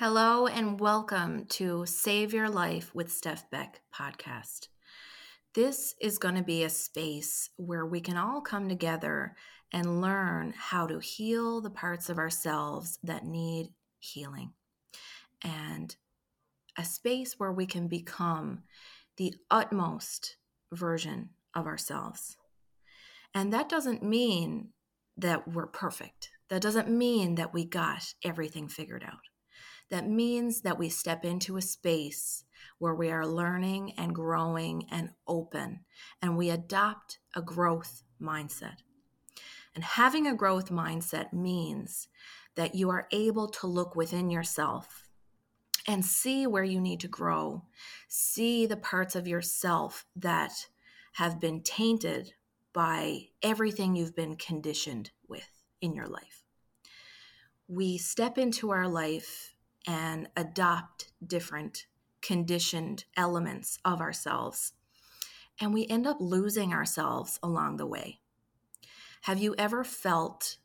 Hello and welcome to Save Your Life with Steph Beck podcast. This is going to be a space where we can all come together and learn how to heal the parts of ourselves that need healing. And a space where we can become the utmost version of ourselves. And that doesn't mean that we're perfect. That doesn't mean that we got everything figured out. That means that we step into a space where we are learning and growing and open, and we adopt a growth mindset. And having a growth mindset means that you are able to look within yourself and see where you need to grow, see the parts of yourself that have been tainted by everything you've been conditioned with in your life. We step into our life and adopt different conditioned elements of ourselves. And we end up losing ourselves along the way. Have you ever felt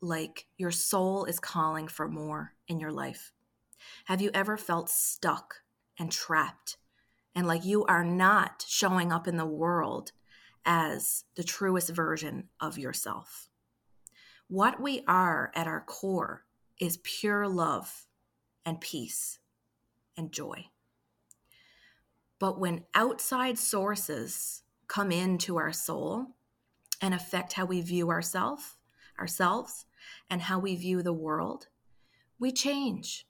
like your soul is calling for more in your life? Have you ever felt stuck and trapped and like you are not showing up in the world as the truest version of yourself? What we are at our core is pure love and peace and joy. But when outside sources come into our soul and affect how we view ourselves, ourselves and how we view the world, we change.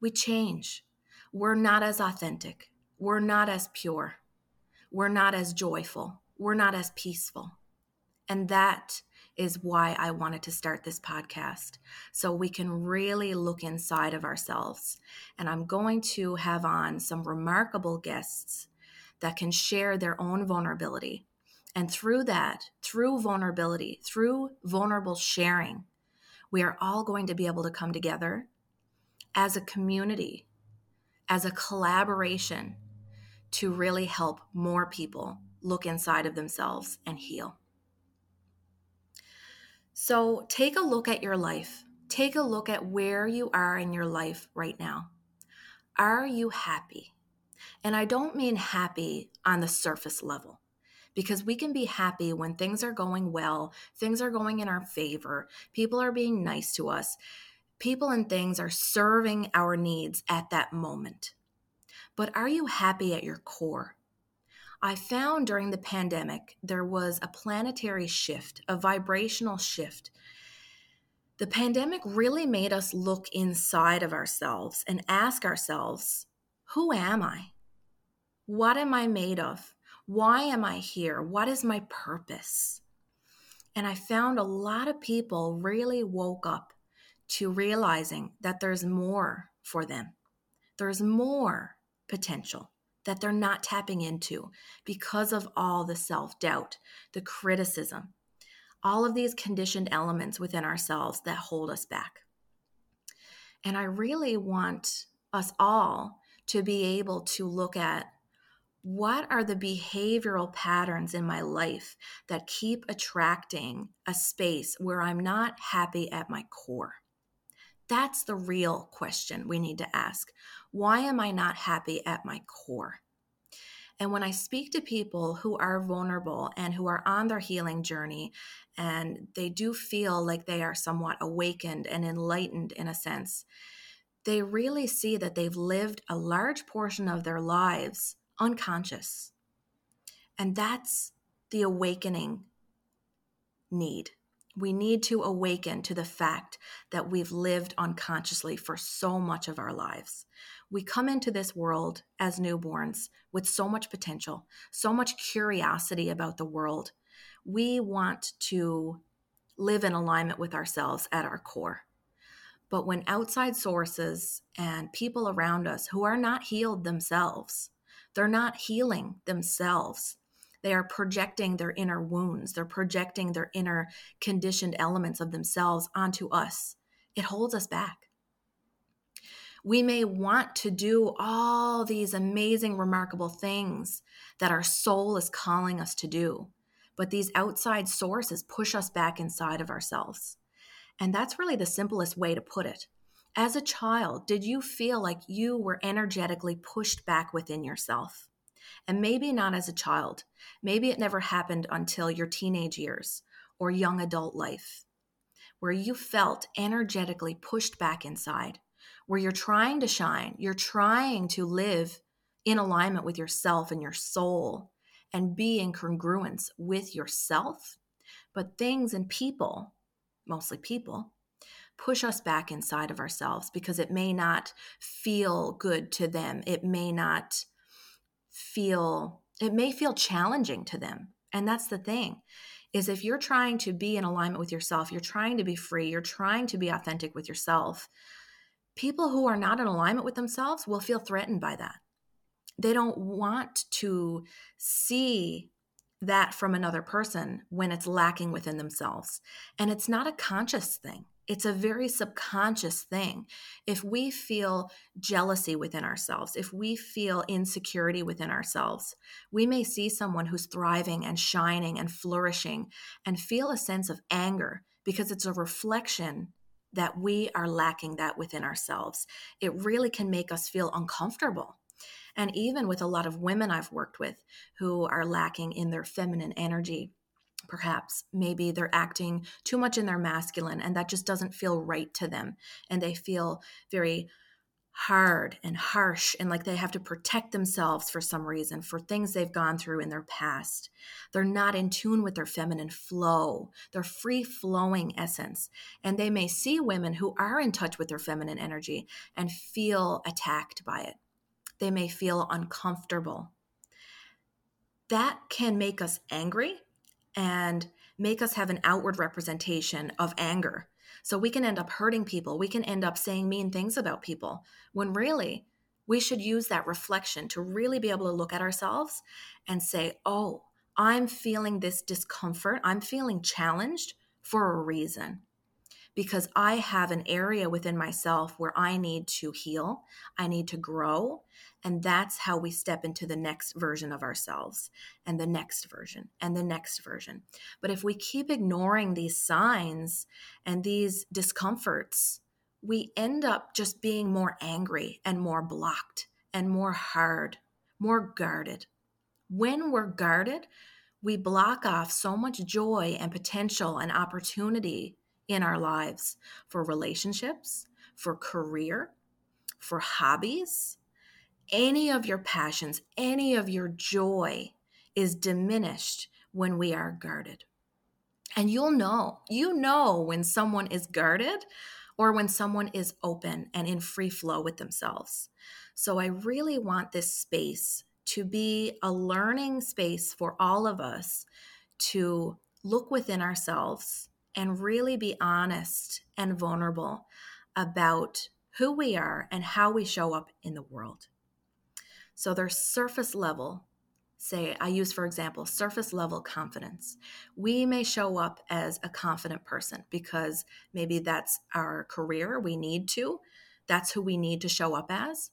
We change. We're not as authentic. We're not as pure. We're not as joyful. We're not as peaceful. And that is why I wanted to start this podcast so we can really look inside of ourselves. And I'm going to have on some remarkable guests that can share their own vulnerability. And through that, through vulnerability, through vulnerable sharing, we are all going to be able to come together as a community, as a collaboration to really help more people look inside of themselves and heal. So take a look at your life. Take a look at where you are in your life right now. Are you happy? And I don't mean happy on the surface level because we can be happy when things are going well, things are going in our favor, people are being nice to us, people and things are serving our needs at that moment. But are you happy at your core? I found during the pandemic there was a planetary shift, a vibrational shift. The pandemic really made us look inside of ourselves and ask ourselves, who am I? What am I made of? Why am I here? What is my purpose? And I found a lot of people really woke up to realizing that there's more for them. There's more potential that they're not tapping into because of all the self doubt, the criticism, all of these conditioned elements within ourselves that hold us back. And I really want us all to be able to look at what are the behavioral patterns in my life that keep attracting a space where I'm not happy at my core? That's the real question we need to ask. Why am I not happy at my core? And when I speak to people who are vulnerable and who are on their healing journey, and they do feel like they are somewhat awakened and enlightened in a sense, they really see that they've lived a large portion of their lives unconscious. And that's the awakening need we need to awaken to the fact that we've lived unconsciously for so much of our lives. We come into this world as newborns with so much potential, so much curiosity about the world. We want to live in alignment with ourselves at our core. But when outside sources and people around us who are not healed themselves, they're not healing themselves, they are projecting their inner wounds, they're projecting their inner conditioned elements of themselves onto us. It holds us back. We may want to do all these amazing, remarkable things that our soul is calling us to do, but these outside sources push us back inside of ourselves. And that's really the simplest way to put it. As a child, did you feel like you were energetically pushed back within yourself? And maybe not as a child. Maybe it never happened until your teenage years or young adult life, where you felt energetically pushed back inside, where you're trying to shine, you're trying to live in alignment with yourself and your soul and be in congruence with yourself. But things and people, mostly people, push us back inside of ourselves because it may not feel good to them. It may not feel, it may feel challenging to them. And that's the thing is if you're trying to be in alignment with yourself, you're trying to be free, you're trying to be authentic with yourself, people who are not in alignment with themselves will feel threatened by that. They don't want to see that from another person when it's lacking within themselves. And it's not a conscious thing. It's a very subconscious thing. If we feel jealousy within ourselves, if we feel insecurity within ourselves, we may see someone who's thriving and shining and flourishing and feel a sense of anger because it's a reflection that we are lacking that within ourselves. It really can make us feel uncomfortable. And even with a lot of women I've worked with who are lacking in their feminine energy, perhaps maybe they're acting too much in their masculine and that just doesn't feel right to them. And they feel very hard and harsh and like they have to protect themselves for some reason for things they've gone through in their past. They're not in tune with their feminine flow, their free flowing essence. And they may see women who are in touch with their feminine energy and feel attacked by it they may feel uncomfortable. That can make us angry and make us have an outward representation of anger. So we can end up hurting people. We can end up saying mean things about people when really we should use that reflection to really be able to look at ourselves and say, oh, I'm feeling this discomfort. I'm feeling challenged for a reason because I have an area within myself where I need to heal, I need to grow. And that's how we step into the next version of ourselves and the next version and the next version. But if we keep ignoring these signs and these discomforts, we end up just being more angry and more blocked and more hard, more guarded. When we're guarded, we block off so much joy and potential and opportunity in our lives for relationships, for career, for hobbies, any of your passions, any of your joy is diminished when we are guarded. And you'll know, you know when someone is guarded or when someone is open and in free flow with themselves. So I really want this space to be a learning space for all of us to look within ourselves and really be honest and vulnerable about who we are and how we show up in the world. So there's surface level, say, I use, for example, surface level confidence. We may show up as a confident person because maybe that's our career, we need to, that's who we need to show up as.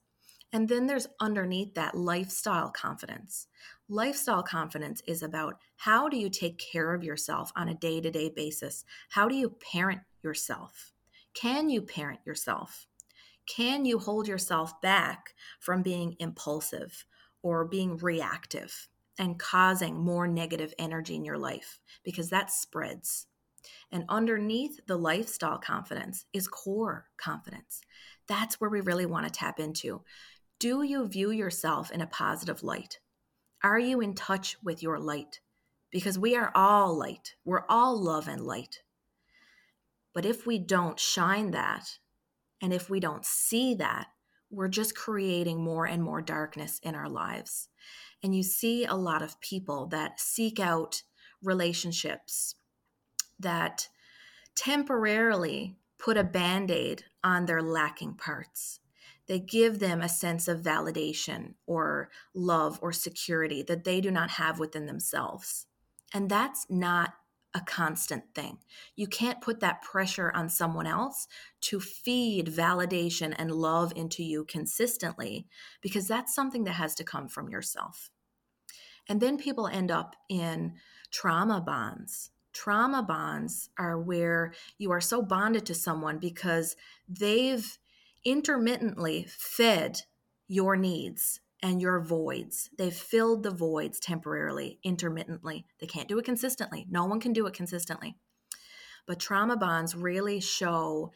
And then there's underneath that lifestyle confidence. Lifestyle confidence is about how do you take care of yourself on a day to day basis? How do you parent yourself? Can you parent yourself? Can you hold yourself back from being impulsive or being reactive and causing more negative energy in your life? Because that spreads. And underneath the lifestyle confidence is core confidence. That's where we really want to tap into. Do you view yourself in a positive light? Are you in touch with your light? Because we are all light, we're all love and light. But if we don't shine that, and if we don't see that, we're just creating more and more darkness in our lives. And you see a lot of people that seek out relationships that temporarily put a band aid on their lacking parts they give them a sense of validation or love or security that they do not have within themselves. And that's not a constant thing. You can't put that pressure on someone else to feed validation and love into you consistently because that's something that has to come from yourself. And then people end up in trauma bonds. Trauma bonds are where you are so bonded to someone because they've intermittently fed your needs and your voids. They've filled the voids temporarily, intermittently. They can't do it consistently. No one can do it consistently. But trauma bonds really show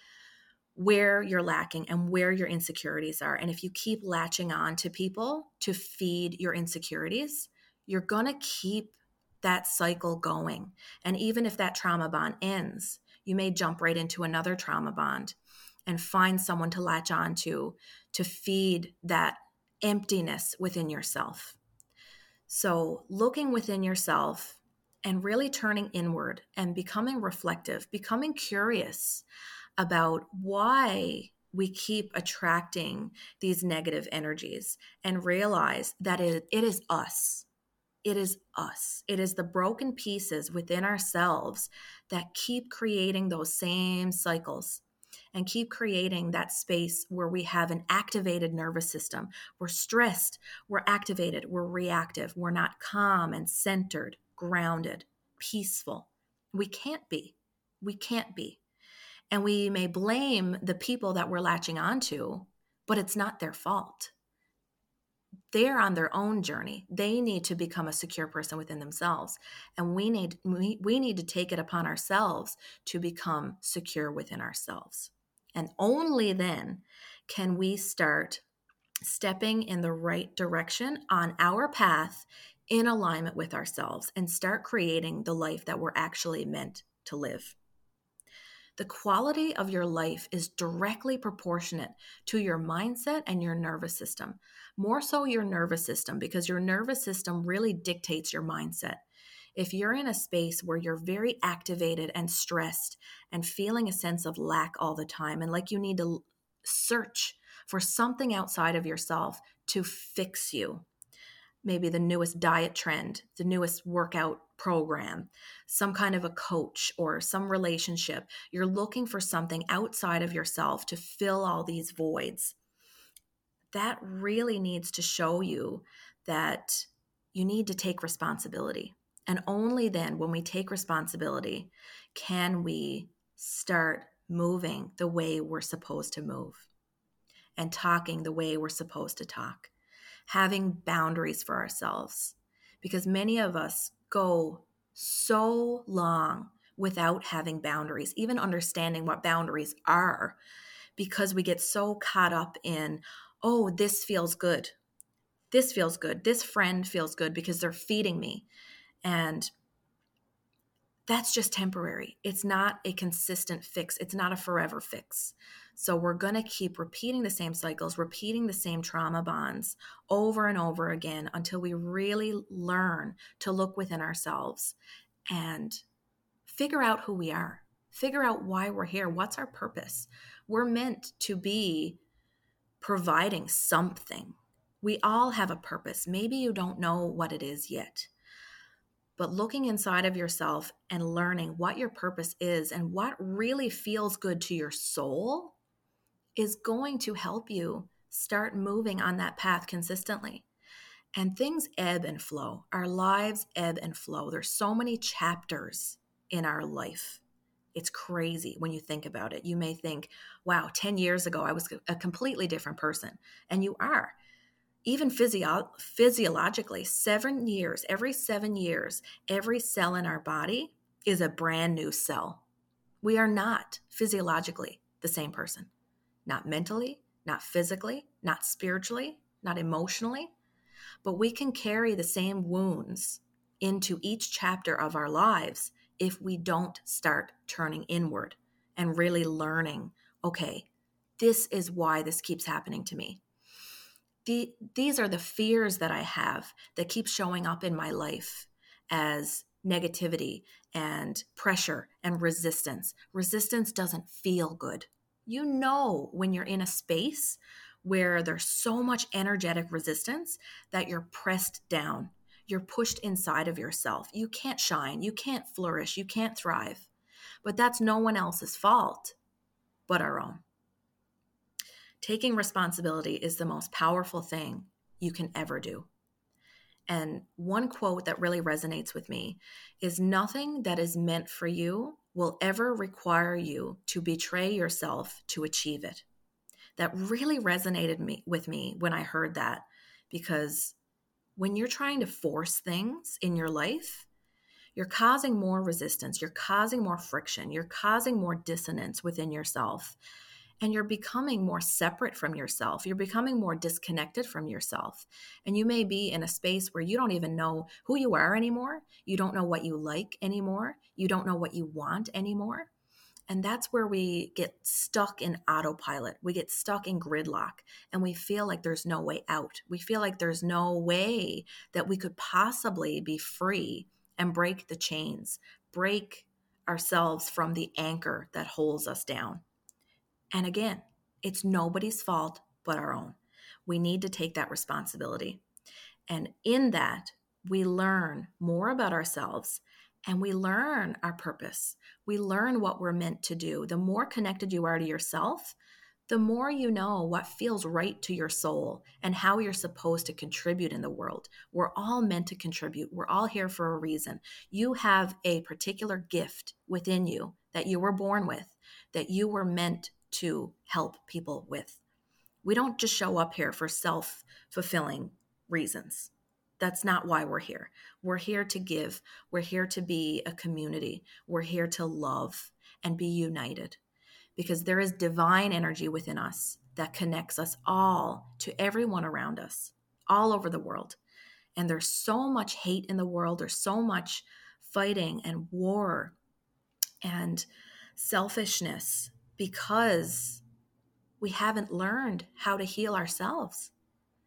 where you're lacking and where your insecurities are. And if you keep latching on to people to feed your insecurities, you're going to keep that cycle going. And even if that trauma bond ends, you may jump right into another trauma bond and find someone to latch on to to feed that emptiness within yourself. So, looking within yourself and really turning inward and becoming reflective, becoming curious about why we keep attracting these negative energies and realize that it, it is us. It is us. It is the broken pieces within ourselves that keep creating those same cycles and keep creating that space where we have an activated nervous system. We're stressed, we're activated, we're reactive, we're not calm and centered, grounded, peaceful. We can't be. We can't be. And we may blame the people that we're latching onto, but it's not their fault. They're on their own journey. They need to become a secure person within themselves. And we need we, we need to take it upon ourselves to become secure within ourselves. And only then can we start stepping in the right direction on our path in alignment with ourselves and start creating the life that we're actually meant to live. The quality of your life is directly proportionate to your mindset and your nervous system. More so, your nervous system, because your nervous system really dictates your mindset. If you're in a space where you're very activated and stressed and feeling a sense of lack all the time, and like you need to search for something outside of yourself to fix you, maybe the newest diet trend, the newest workout program, some kind of a coach or some relationship. You're looking for something outside of yourself to fill all these voids. That really needs to show you that you need to take responsibility. And only then, when we take responsibility, can we start moving the way we're supposed to move and talking the way we're supposed to talk, having boundaries for ourselves. Because many of us go so long without having boundaries, even understanding what boundaries are, because we get so caught up in, oh, this feels good. This feels good. This friend feels good because they're feeding me. And that's just temporary. It's not a consistent fix, it's not a forever fix. So we're going to keep repeating the same cycles, repeating the same trauma bonds over and over again until we really learn to look within ourselves and figure out who we are, figure out why we're here, what's our purpose. We're meant to be providing something. We all have a purpose. Maybe you don't know what it is yet but looking inside of yourself and learning what your purpose is and what really feels good to your soul is going to help you start moving on that path consistently. And things ebb and flow. Our lives ebb and flow. There's so many chapters in our life. It's crazy when you think about it. You may think, wow, 10 years ago, I was a completely different person. And you are even physio- physiologically, seven years, every seven years, every cell in our body is a brand new cell. We are not physiologically the same person, not mentally, not physically, not spiritually, not emotionally, but we can carry the same wounds into each chapter of our lives if we don't start turning inward and really learning okay, this is why this keeps happening to me the, these are the fears that I have that keep showing up in my life as negativity and pressure and resistance. Resistance doesn't feel good. You know, when you're in a space where there's so much energetic resistance that you're pressed down, you're pushed inside of yourself. You can't shine, you can't flourish, you can't thrive. But that's no one else's fault but our own. Taking responsibility is the most powerful thing you can ever do. And one quote that really resonates with me is Nothing that is meant for you will ever require you to betray yourself to achieve it. that really resonated me with me when I heard that because when you're trying to force things in your life, you're causing more resistance, you're causing more friction, you're causing more dissonance within yourself and you're becoming more separate from yourself. You're becoming more disconnected from yourself. And you may be in a space where you don't even know who you are anymore. You don't know what you like anymore. You don't know what you want anymore. And that's where we get stuck in autopilot. We get stuck in gridlock and we feel like there's no way out. We feel like there's no way that we could possibly be free and break the chains, break ourselves from the anchor that holds us down. And again, it's nobody's fault but our own. We need to take that responsibility. And in that, we learn more about ourselves and we learn our purpose. We learn what we're meant to do. The more connected you are to yourself, the more you know what feels right to your soul and how you're supposed to contribute in the world. We're all meant to contribute. We're all here for a reason. You have a particular gift within you that you were born with, that you were meant to help people with. We don't just show up here for self fulfilling reasons. That's not why we're here. We're here to give. We're here to be a community. We're here to love and be united because there is divine energy within us that connects us all to everyone around us, all over the world. And there's so much hate in the world, there's so much fighting and war and selfishness because we haven't learned how to heal ourselves.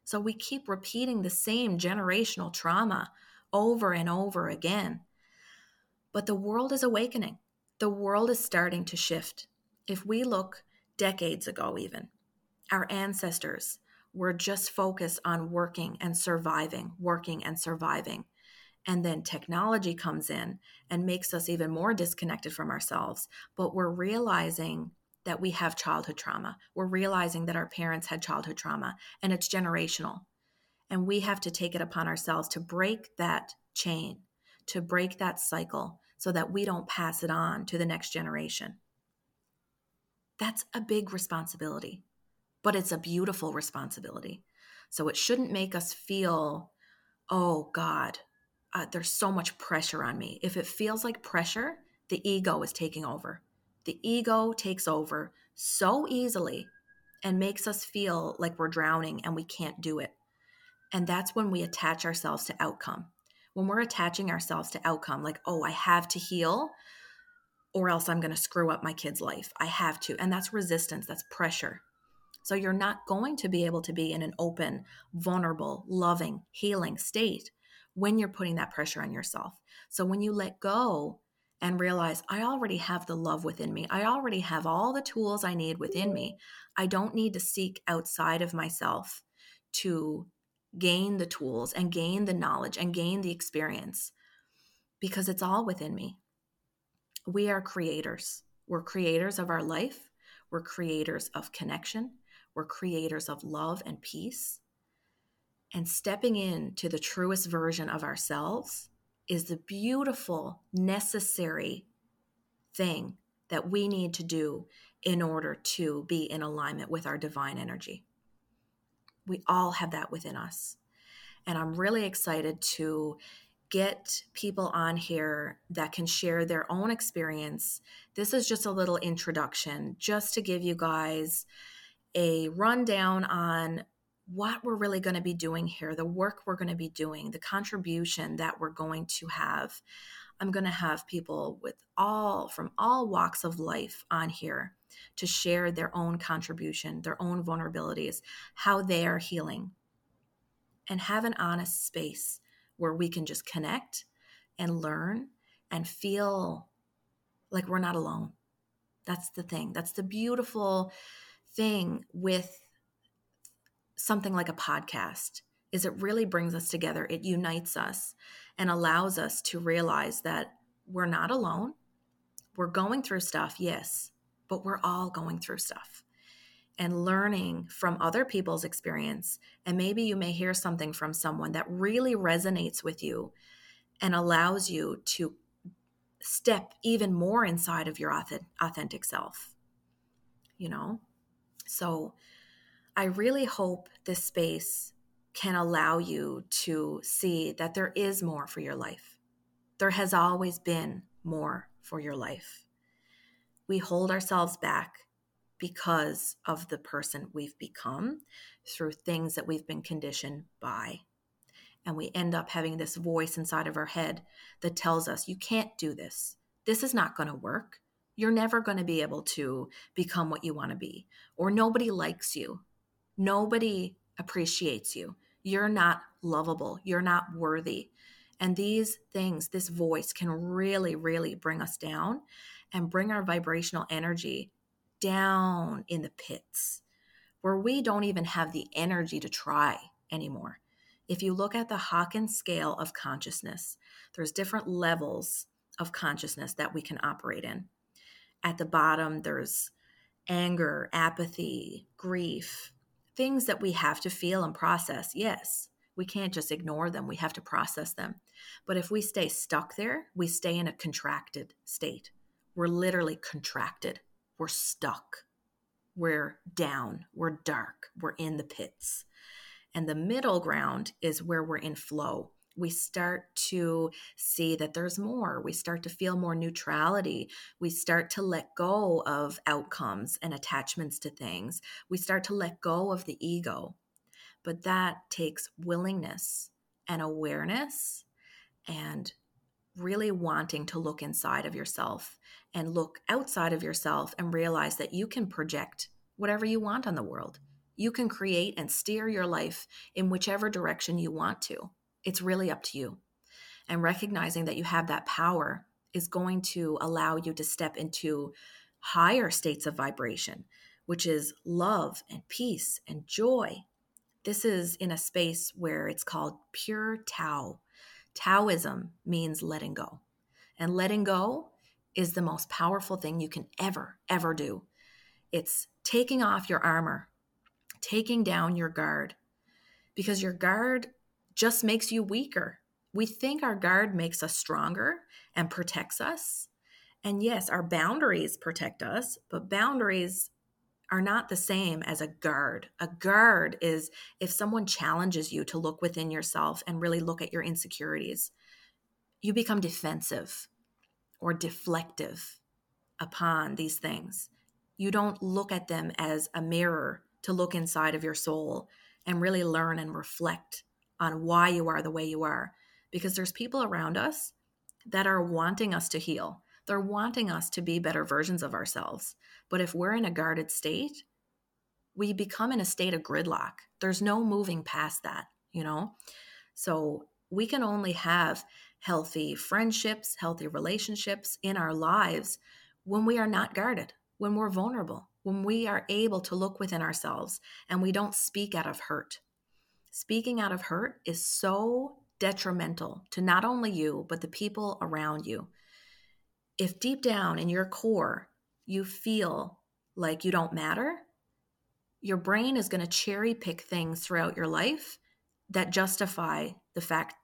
So we keep repeating the same generational trauma over and over again. But the world is awakening. The world is starting to shift. If we look decades ago, even, our ancestors were just focused on working and surviving, working and surviving. And then technology comes in and makes us even more disconnected from ourselves. But we're realizing that we have childhood trauma. We're realizing that our parents had childhood trauma and it's generational. And we have to take it upon ourselves to break that chain, to break that cycle so that we don't pass it on to the next generation. That's a big responsibility, but it's a beautiful responsibility. So it shouldn't make us feel, oh God, uh, there's so much pressure on me. If it feels like pressure, the ego is taking over the ego takes over so easily and makes us feel like we're drowning and we can't do it. And that's when we attach ourselves to outcome. When we're attaching ourselves to outcome, like, oh, I have to heal or else I'm going to screw up my kid's life. I have to. And that's resistance, that's pressure. So you're not going to be able to be in an open, vulnerable, loving, healing state when you're putting that pressure on yourself. So when you let go and realize I already have the love within me. I already have all the tools I need within mm-hmm. me. I don't need to seek outside of myself to gain the tools and gain the knowledge and gain the experience because it's all within me. We are creators. We're creators of our life. We're creators of connection. We're creators of love and peace. And stepping into the truest version of ourselves is the beautiful, necessary thing that we need to do in order to be in alignment with our divine energy. We all have that within us. And I'm really excited to get people on here that can share their own experience. This is just a little introduction, just to give you guys a rundown on what we're really going to be doing here, the work we're going to be doing, the contribution that we're going to have. I'm going to have people with all from all walks of life on here to share their own contribution, their own vulnerabilities, how they are healing, and have an honest space where we can just connect and learn and feel like we're not alone. That's the thing. That's the beautiful thing with something like a podcast is it really brings us together it unites us and allows us to realize that we're not alone. We're going through stuff yes but we're all going through stuff. And learning from other people's experience and maybe you may hear something from someone that really resonates with you and allows you to step even more inside of your authentic self you know? So I really hope this space can allow you to see that there is more for your life. There has always been more for your life. We hold ourselves back because of the person we've become through things that we've been conditioned by. And we end up having this voice inside of our head that tells us, you can't do this. This is not going to work. You're never going to be able to become what you want to be, or nobody likes you. Nobody appreciates you. You're not lovable. You're not worthy. And these things, this voice can really, really bring us down and bring our vibrational energy down in the pits where we don't even have the energy to try anymore. If you look at the Hawkins scale of consciousness, there's different levels of consciousness that we can operate in. At the bottom, there's anger, apathy, grief, things that we have to feel and process. Yes, we can't just ignore them, we have to process them. But if we stay stuck there, we stay in a contracted state. We're literally contracted, we're stuck, we're down, we're dark, we're in the pits. And the middle ground is where we're in flow we start to see that there's more. We start to feel more neutrality. We start to let go of outcomes and attachments to things. We start to let go of the ego. But that takes willingness and awareness and really wanting to look inside of yourself and look outside of yourself and realize that you can project whatever you want on the world. You can create and steer your life in whichever direction you want to. It's really up to you. And recognizing that you have that power is going to allow you to step into higher states of vibration, which is love and peace and joy. This is in a space where it's called pure Tao. Taoism means letting go. And letting go is the most powerful thing you can ever, ever do. It's taking off your armor, taking down your guard, because your guard just makes you weaker. We think our guard makes us stronger and protects us. And yes, our boundaries protect us, but boundaries are not the same as a guard. A guard is if someone challenges you to look within yourself and really look at your insecurities, you become defensive or deflective upon these things. You don't look at them as a mirror to look inside of your soul and really learn and reflect on why you are the way you are because there's people around us that are wanting us to heal. They're wanting us to be better versions of ourselves. But if we're in a guarded state, we become in a state of gridlock. There's no moving past that, you know? So we can only have healthy friendships, healthy relationships in our lives when we are not guarded, when we're vulnerable, when we are able to look within ourselves and we don't speak out of hurt speaking out of hurt is so detrimental to not only you, but the people around you. If deep down in your core you feel like you don't matter, your brain is going to cherry pick things throughout your life that justify the fact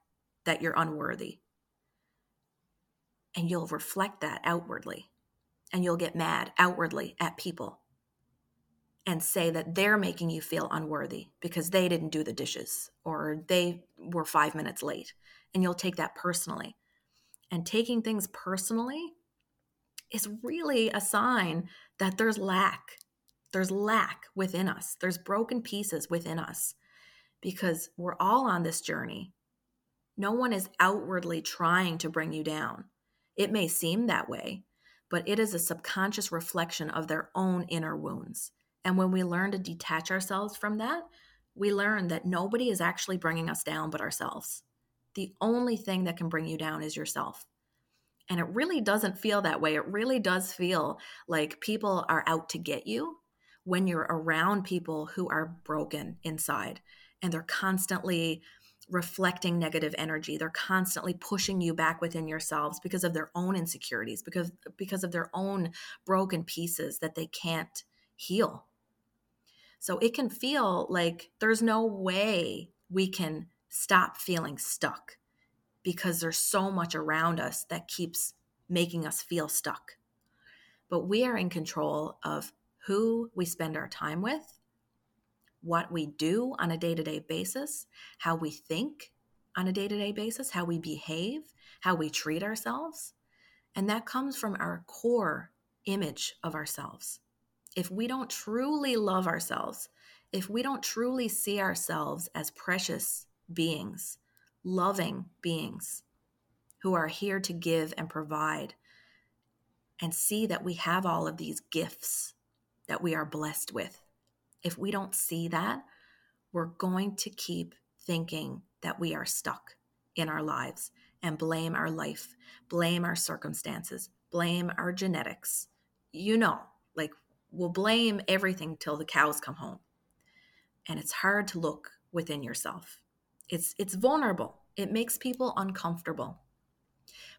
that you're unworthy. And you'll reflect that outwardly. And you'll get mad outwardly at people and say that they're making you feel unworthy because they didn't do the dishes or they were five minutes late. And you'll take that personally. And taking things personally is really a sign that there's lack. There's lack within us, there's broken pieces within us because we're all on this journey. No one is outwardly trying to bring you down. It may seem that way, but it is a subconscious reflection of their own inner wounds. And when we learn to detach ourselves from that, we learn that nobody is actually bringing us down but ourselves. The only thing that can bring you down is yourself. And it really doesn't feel that way. It really does feel like people are out to get you when you're around people who are broken inside and they're constantly reflecting negative energy. They're constantly pushing you back within yourselves because of their own insecurities, because because of their own broken pieces that they can't heal. So it can feel like there's no way we can stop feeling stuck because there's so much around us that keeps making us feel stuck. But we are in control of who we spend our time with, what we do on a day to day basis, how we think on a day to day basis, how we behave, how we treat ourselves. And that comes from our core image of ourselves. If we don't truly love ourselves, if we don't truly see ourselves as precious beings, loving beings who are here to give and provide, and see that we have all of these gifts that we are blessed with, if we don't see that, we're going to keep thinking that we are stuck in our lives and blame our life, blame our circumstances, blame our genetics. You know, we'll blame everything till the cows come home. And it's hard to look within yourself. It's it's vulnerable. It makes people uncomfortable.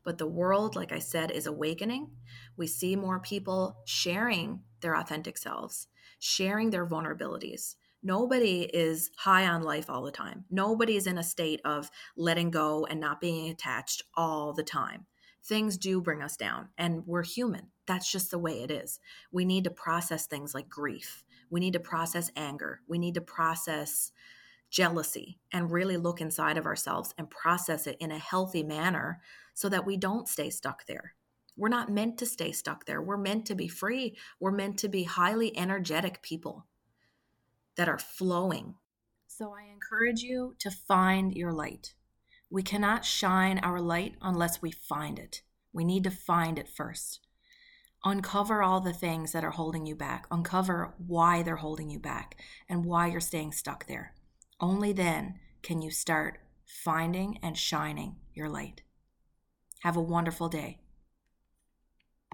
But the world, like I said, is awakening. We see more people sharing their authentic selves, sharing their vulnerabilities. Nobody is high on life all the time. Nobody is in a state of letting go and not being attached all the time. Things do bring us down, and we're human. That's just the way it is. We need to process things like grief. We need to process anger. We need to process jealousy and really look inside of ourselves and process it in a healthy manner so that we don't stay stuck there. We're not meant to stay stuck there. We're meant to be free. We're meant to be highly energetic people that are flowing. So I encourage you to find your light. We cannot shine our light unless we find it. We need to find it first. Uncover all the things that are holding you back. Uncover why they're holding you back and why you're staying stuck there. Only then can you start finding and shining your light. Have a wonderful day.